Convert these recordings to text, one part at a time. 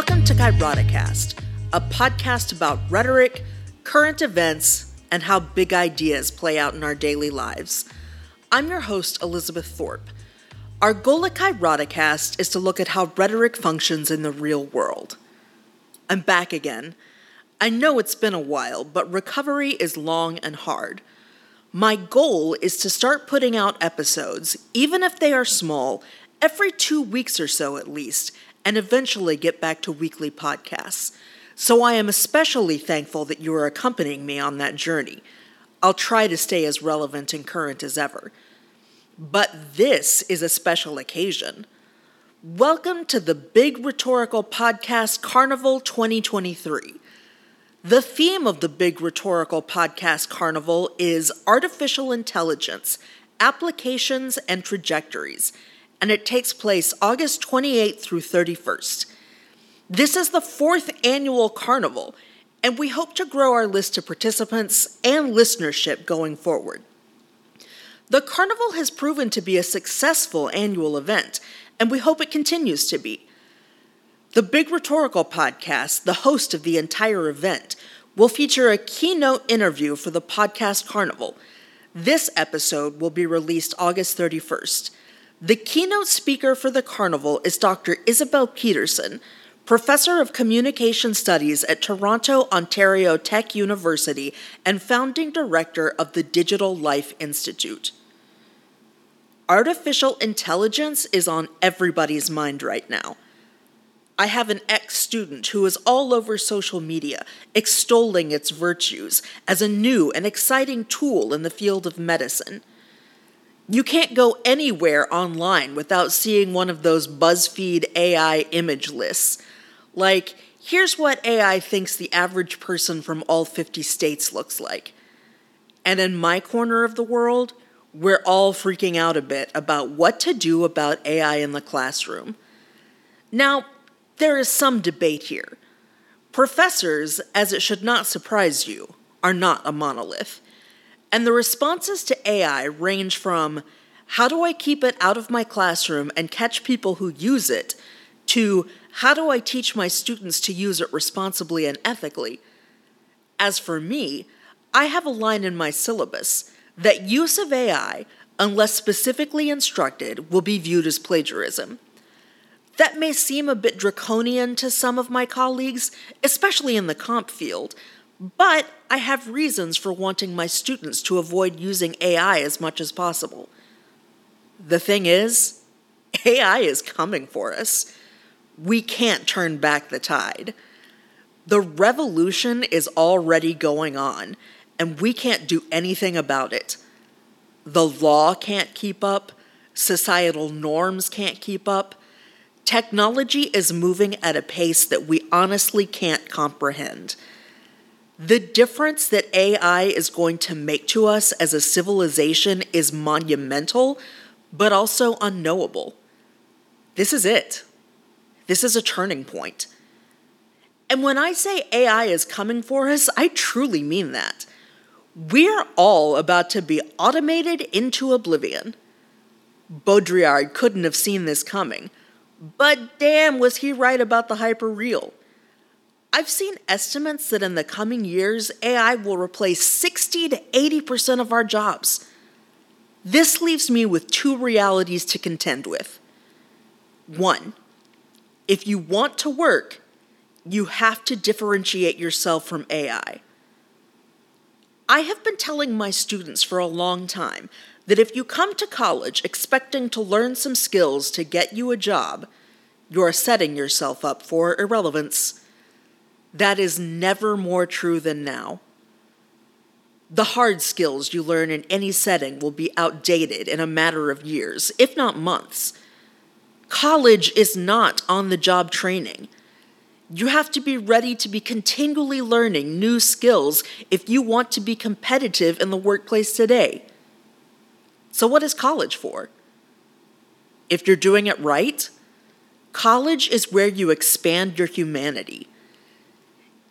Welcome to Kairoticast, a podcast about rhetoric, current events, and how big ideas play out in our daily lives. I'm your host, Elizabeth Thorpe. Our goal at Kairoticast is to look at how rhetoric functions in the real world. I'm back again. I know it's been a while, but recovery is long and hard. My goal is to start putting out episodes, even if they are small, every two weeks or so at least, and eventually get back to weekly podcasts. So I am especially thankful that you are accompanying me on that journey. I'll try to stay as relevant and current as ever. But this is a special occasion. Welcome to the Big Rhetorical Podcast Carnival 2023. The theme of the Big Rhetorical Podcast Carnival is artificial intelligence, applications, and trajectories and it takes place August 28th through 31st. This is the fourth annual carnival, and we hope to grow our list of participants and listenership going forward. The carnival has proven to be a successful annual event, and we hope it continues to be. The Big Rhetorical podcast, the host of the entire event, will feature a keynote interview for the podcast carnival. This episode will be released August 31st. The keynote speaker for the carnival is Dr. Isabel Pedersen, professor of communication studies at Toronto, Ontario Tech University, and founding director of the Digital Life Institute. Artificial intelligence is on everybody's mind right now. I have an ex student who is all over social media, extolling its virtues as a new and exciting tool in the field of medicine. You can't go anywhere online without seeing one of those BuzzFeed AI image lists. Like, here's what AI thinks the average person from all 50 states looks like. And in my corner of the world, we're all freaking out a bit about what to do about AI in the classroom. Now, there is some debate here. Professors, as it should not surprise you, are not a monolith. And the responses to AI range from how do I keep it out of my classroom and catch people who use it to how do I teach my students to use it responsibly and ethically. As for me, I have a line in my syllabus that use of AI, unless specifically instructed, will be viewed as plagiarism. That may seem a bit draconian to some of my colleagues, especially in the comp field, but I have reasons for wanting my students to avoid using AI as much as possible. The thing is, AI is coming for us. We can't turn back the tide. The revolution is already going on, and we can't do anything about it. The law can't keep up, societal norms can't keep up. Technology is moving at a pace that we honestly can't comprehend. The difference that AI is going to make to us as a civilization is monumental, but also unknowable. This is it. This is a turning point. And when I say AI is coming for us, I truly mean that. We're all about to be automated into oblivion. Baudrillard couldn't have seen this coming, but damn, was he right about the hyperreal. I've seen estimates that in the coming years, AI will replace 60 to 80% of our jobs. This leaves me with two realities to contend with. One, if you want to work, you have to differentiate yourself from AI. I have been telling my students for a long time that if you come to college expecting to learn some skills to get you a job, you're setting yourself up for irrelevance. That is never more true than now. The hard skills you learn in any setting will be outdated in a matter of years, if not months. College is not on the job training. You have to be ready to be continually learning new skills if you want to be competitive in the workplace today. So, what is college for? If you're doing it right, college is where you expand your humanity.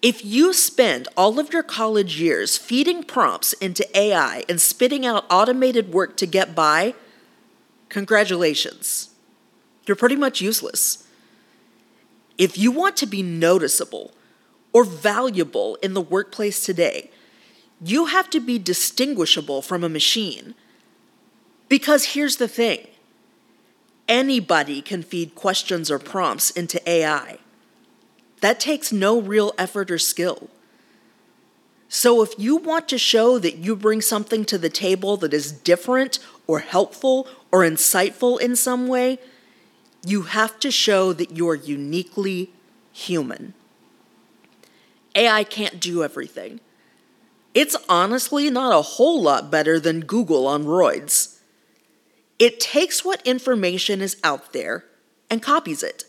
If you spend all of your college years feeding prompts into AI and spitting out automated work to get by, congratulations. You're pretty much useless. If you want to be noticeable or valuable in the workplace today, you have to be distinguishable from a machine. Because here's the thing anybody can feed questions or prompts into AI. That takes no real effort or skill. So, if you want to show that you bring something to the table that is different or helpful or insightful in some way, you have to show that you are uniquely human. AI can't do everything. It's honestly not a whole lot better than Google on roids. It takes what information is out there and copies it.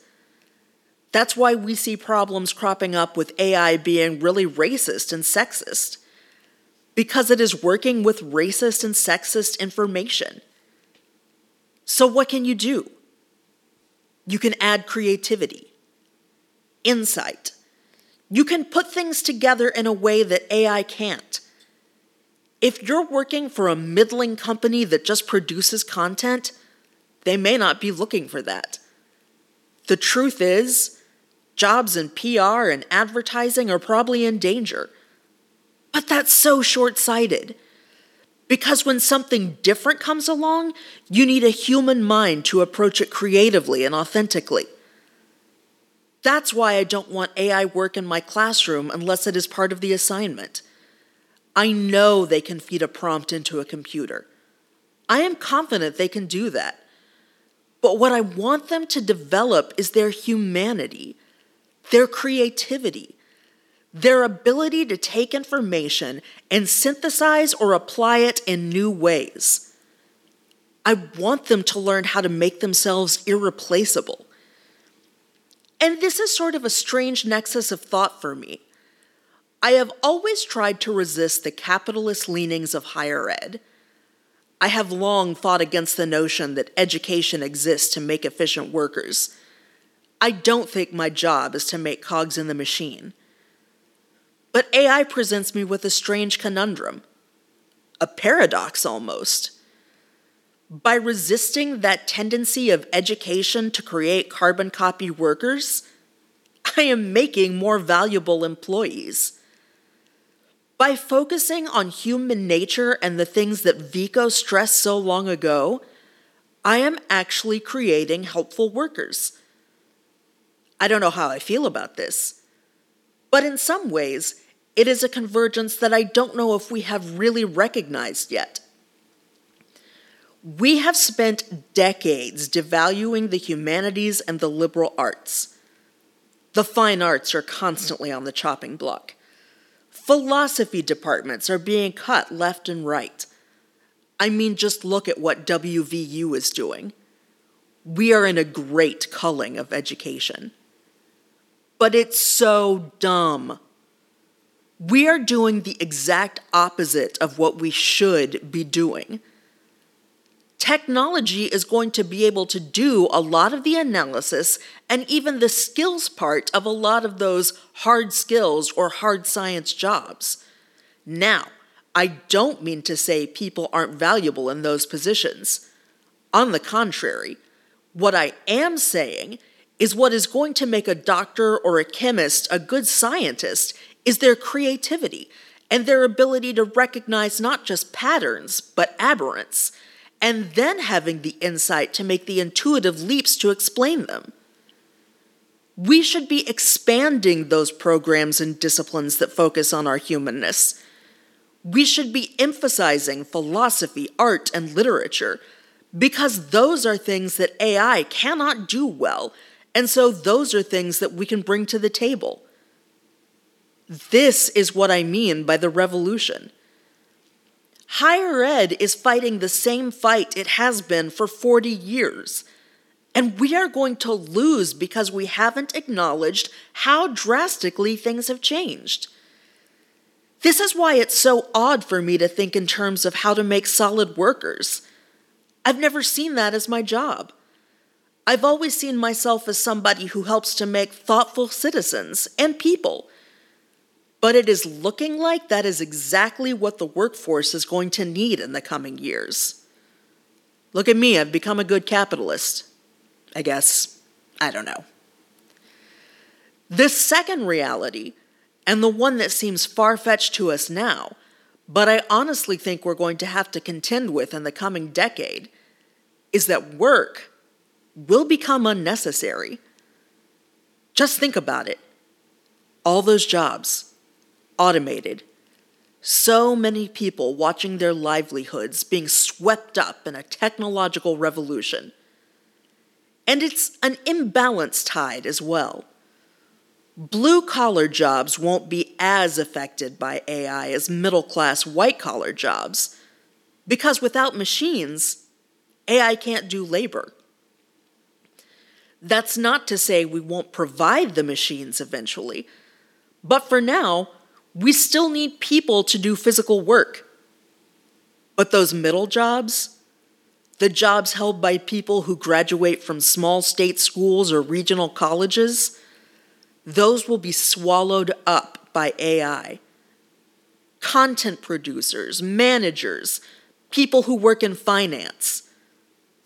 That's why we see problems cropping up with AI being really racist and sexist. Because it is working with racist and sexist information. So, what can you do? You can add creativity, insight. You can put things together in a way that AI can't. If you're working for a middling company that just produces content, they may not be looking for that. The truth is, Jobs in PR and advertising are probably in danger. But that's so short sighted. Because when something different comes along, you need a human mind to approach it creatively and authentically. That's why I don't want AI work in my classroom unless it is part of the assignment. I know they can feed a prompt into a computer. I am confident they can do that. But what I want them to develop is their humanity their creativity, their ability to take information and synthesize or apply it in new ways. I want them to learn how to make themselves irreplaceable. And this is sort of a strange nexus of thought for me. I have always tried to resist the capitalist leanings of higher ed. I have long fought against the notion that education exists to make efficient workers. I don't think my job is to make cogs in the machine. But AI presents me with a strange conundrum, a paradox almost. By resisting that tendency of education to create carbon copy workers, I am making more valuable employees. By focusing on human nature and the things that Vico stressed so long ago, I am actually creating helpful workers I don't know how I feel about this. But in some ways, it is a convergence that I don't know if we have really recognized yet. We have spent decades devaluing the humanities and the liberal arts. The fine arts are constantly on the chopping block. Philosophy departments are being cut left and right. I mean, just look at what WVU is doing. We are in a great culling of education but it's so dumb. We are doing the exact opposite of what we should be doing. Technology is going to be able to do a lot of the analysis and even the skills part of a lot of those hard skills or hard science jobs. Now, I don't mean to say people aren't valuable in those positions. On the contrary, what I am saying is what is going to make a doctor or a chemist a good scientist is their creativity and their ability to recognize not just patterns, but aberrants, and then having the insight to make the intuitive leaps to explain them. We should be expanding those programs and disciplines that focus on our humanness. We should be emphasizing philosophy, art, and literature because those are things that AI cannot do well and so those are things that we can bring to the table. This is what I mean by the revolution. Higher ed is fighting the same fight it has been for 40 years. And we are going to lose because we haven't acknowledged how drastically things have changed. This is why it's so odd for me to think in terms of how to make solid workers. I've never seen that as my job. I've always seen myself as somebody who helps to make thoughtful citizens and people. But it is looking like that is exactly what the workforce is going to need in the coming years. Look at me, I've become a good capitalist. I guess. I don't know. This second reality, and the one that seems far fetched to us now, but I honestly think we're going to have to contend with in the coming decade, is that work will become unnecessary. Just think about it. All those jobs, automated. So many people watching their livelihoods being swept up in a technological revolution. And it's an imbalanced tide as well. Blue collar jobs won't be as affected by AI as middle class white collar jobs, because without machines, AI can't do labor. That's not to say we won't provide the machines eventually, but for now, we still need people to do physical work. But those middle jobs, the jobs held by people who graduate from small state schools or regional colleges, those will be swallowed up by AI. Content producers, managers, people who work in finance,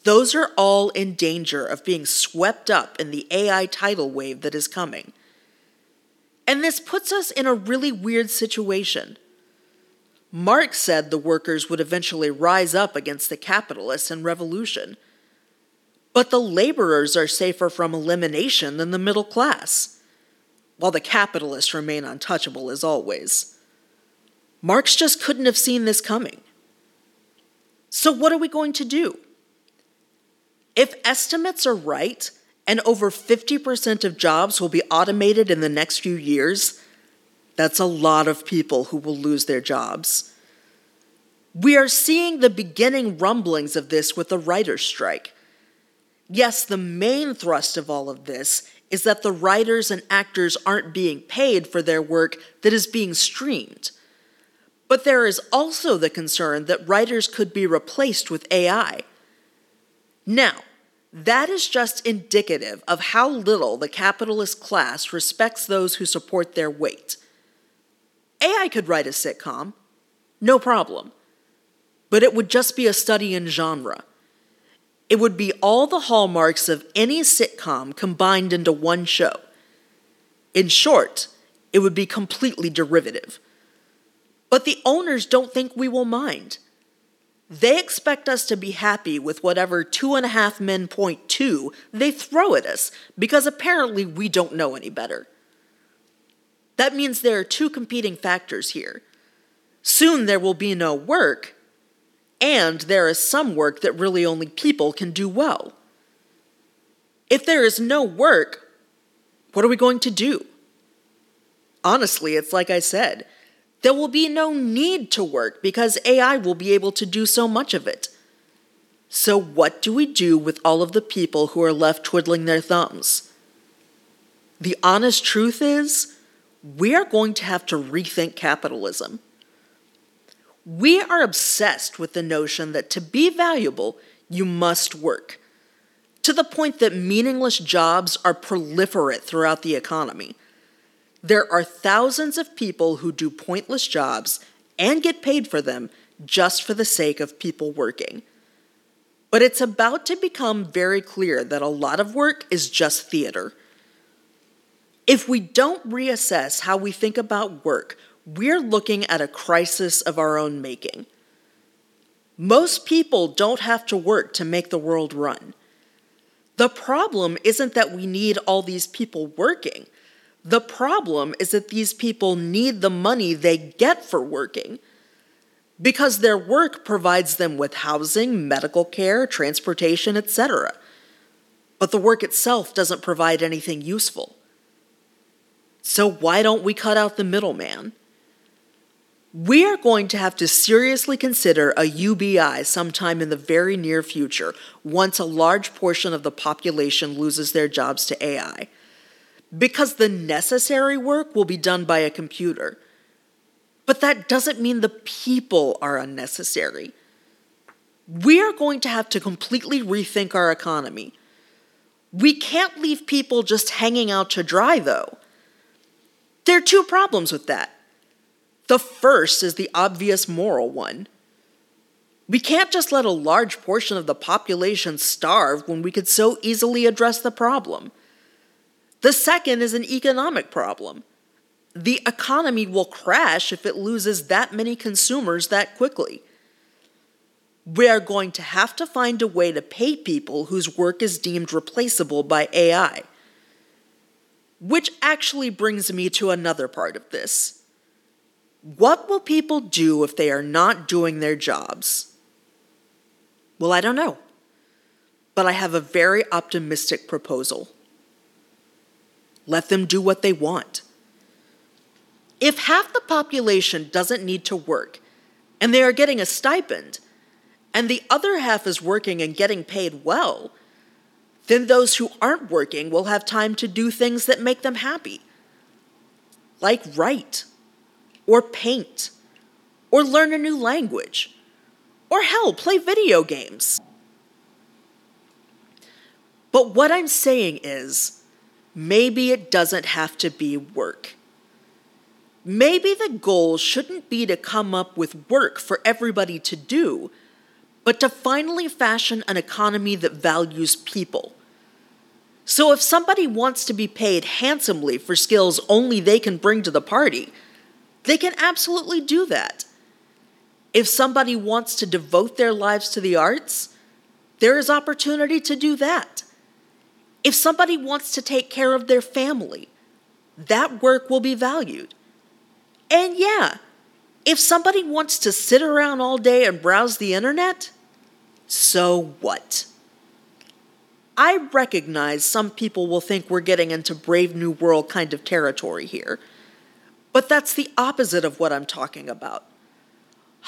those are all in danger of being swept up in the AI tidal wave that is coming. And this puts us in a really weird situation. Marx said the workers would eventually rise up against the capitalists and revolution. But the laborers are safer from elimination than the middle class, while the capitalists remain untouchable as always. Marx just couldn't have seen this coming. So, what are we going to do? If estimates are right, and over 50% of jobs will be automated in the next few years, that's a lot of people who will lose their jobs. We are seeing the beginning rumblings of this with the writer's strike. Yes, the main thrust of all of this is that the writers and actors aren't being paid for their work that is being streamed. But there is also the concern that writers could be replaced with AI. Now, that is just indicative of how little the capitalist class respects those who support their weight. AI could write a sitcom, no problem, but it would just be a study in genre. It would be all the hallmarks of any sitcom combined into one show. In short, it would be completely derivative. But the owners don't think we will mind. They expect us to be happy with whatever two and a half men point two they throw at us because apparently we don't know any better. That means there are two competing factors here. Soon there will be no work, and there is some work that really only people can do well. If there is no work, what are we going to do? Honestly, it's like I said there will be no need to work because AI will be able to do so much of it. So, what do we do with all of the people who are left twiddling their thumbs? The honest truth is, we are going to have to rethink capitalism. We are obsessed with the notion that to be valuable, you must work, to the point that meaningless jobs are proliferate throughout the economy. There are thousands of people who do pointless jobs and get paid for them just for the sake of people working. But it's about to become very clear that a lot of work is just theater. If we don't reassess how we think about work, we're looking at a crisis of our own making. Most people don't have to work to make the world run. The problem isn't that we need all these people working. The problem is that these people need the money they get for working because their work provides them with housing, medical care, transportation, etc. But the work itself doesn't provide anything useful. So, why don't we cut out the middleman? We are going to have to seriously consider a UBI sometime in the very near future once a large portion of the population loses their jobs to AI because the necessary work will be done by a computer. But that doesn't mean the people are unnecessary. We are going to have to completely rethink our economy. We can't leave people just hanging out to dry, though. There are two problems with that. The first is the obvious moral one. We can't just let a large portion of the population starve when we could so easily address the problem. The second is an economic problem. The economy will crash if it loses that many consumers that quickly. We are going to have to find a way to pay people whose work is deemed replaceable by AI. Which actually brings me to another part of this. What will people do if they are not doing their jobs? Well, I don't know. But I have a very optimistic proposal. Let them do what they want. If half the population doesn't need to work and they are getting a stipend, and the other half is working and getting paid well, then those who aren't working will have time to do things that make them happy, like write, or paint, or learn a new language, or hell, play video games. But what I'm saying is, maybe it doesn't have to be work. Maybe the goal shouldn't be to come up with work for everybody to do, but to finally fashion an economy that values people. So if somebody wants to be paid handsomely for skills only they can bring to the party, they can absolutely do that. If somebody wants to devote their lives to the arts, there is opportunity to do that. If somebody wants to take care of their family, that work will be valued. And yeah, if somebody wants to sit around all day and browse the internet, so what? I recognize some people will think we're getting into Brave New World kind of territory here, but that's the opposite of what I'm talking about.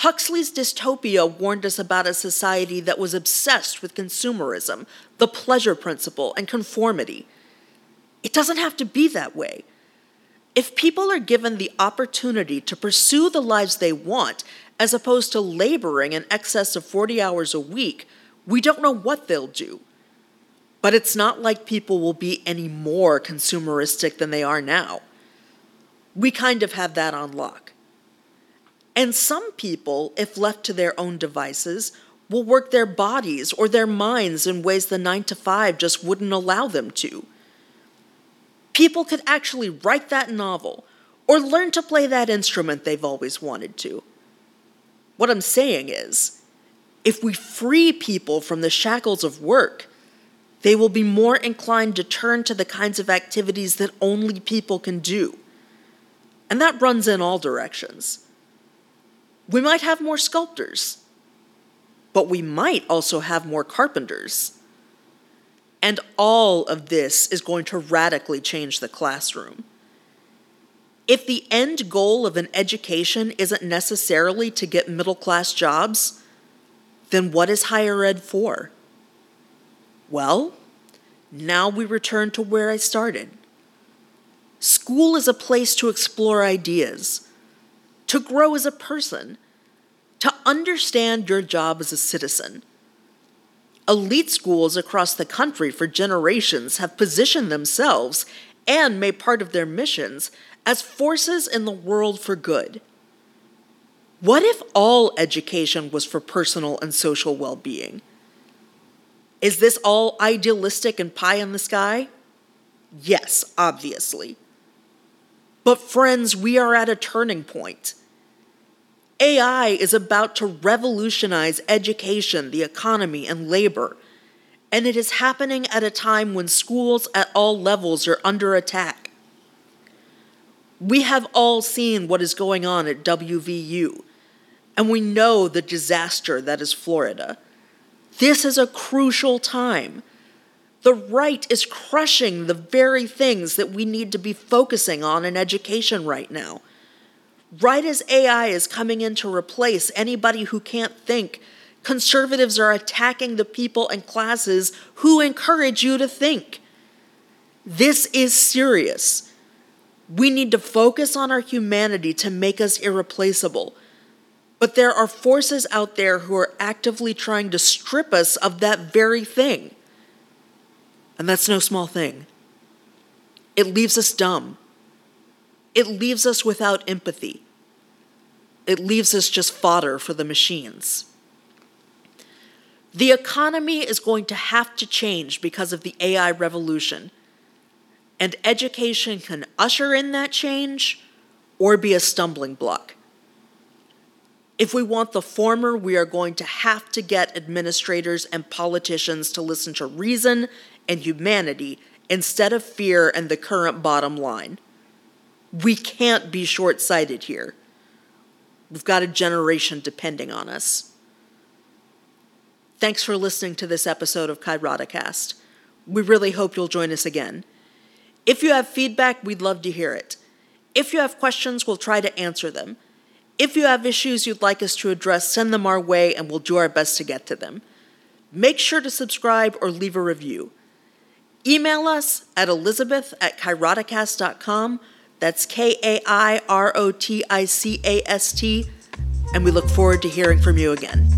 Huxley's dystopia warned us about a society that was obsessed with consumerism, the pleasure principle, and conformity. It doesn't have to be that way. If people are given the opportunity to pursue the lives they want, as opposed to laboring in excess of 40 hours a week, we don't know what they'll do. But it's not like people will be any more consumeristic than they are now. We kind of have that on lock. And some people, if left to their own devices, will work their bodies or their minds in ways the 9 to 5 just wouldn't allow them to. People could actually write that novel or learn to play that instrument they've always wanted to. What I'm saying is, if we free people from the shackles of work, they will be more inclined to turn to the kinds of activities that only people can do. And that runs in all directions. We might have more sculptors, but we might also have more carpenters. And all of this is going to radically change the classroom. If the end goal of an education isn't necessarily to get middle class jobs, then what is higher ed for? Well, now we return to where I started. School is a place to explore ideas to grow as a person, understand your job as a citizen. Elite schools across the country for generations have positioned themselves and made part of their missions as forces in the world for good. What if all education was for personal and social well being? Is this all idealistic and pie in the sky? Yes, obviously. But, friends, we are at a turning point. AI is about to revolutionize education, the economy, and labor. And it is happening at a time when schools at all levels are under attack. We have all seen what is going on at WVU, and we know the disaster that is Florida. This is a crucial time. The right is crushing the very things that we need to be focusing on in education right now. Right as AI is coming in to replace anybody who can't think, conservatives are attacking the people and classes who encourage you to think. This is serious. We need to focus on our humanity to make us irreplaceable. But there are forces out there who are actively trying to strip us of that very thing. And that's no small thing. It leaves us dumb. It leaves us without empathy. It leaves us just fodder for the machines. The economy is going to have to change because of the AI revolution. and education can usher in that change or be a stumbling block. If we want the former, we are going to have to get administrators and politicians to listen to reason and humanity instead of fear and the current bottom line. We can't be short sighted here. We've got a generation depending on us. Thanks for listening to this episode of Kairoticast. We really hope you'll join us again. If you have feedback, we'd love to hear it. If you have questions, we'll try to answer them. If you have issues you'd like us to address, send them our way and we'll do our best to get to them. Make sure to subscribe or leave a review. Email us at elizabeth at kairoticast.com. That's K A I R O T I C A S T. And we look forward to hearing from you again.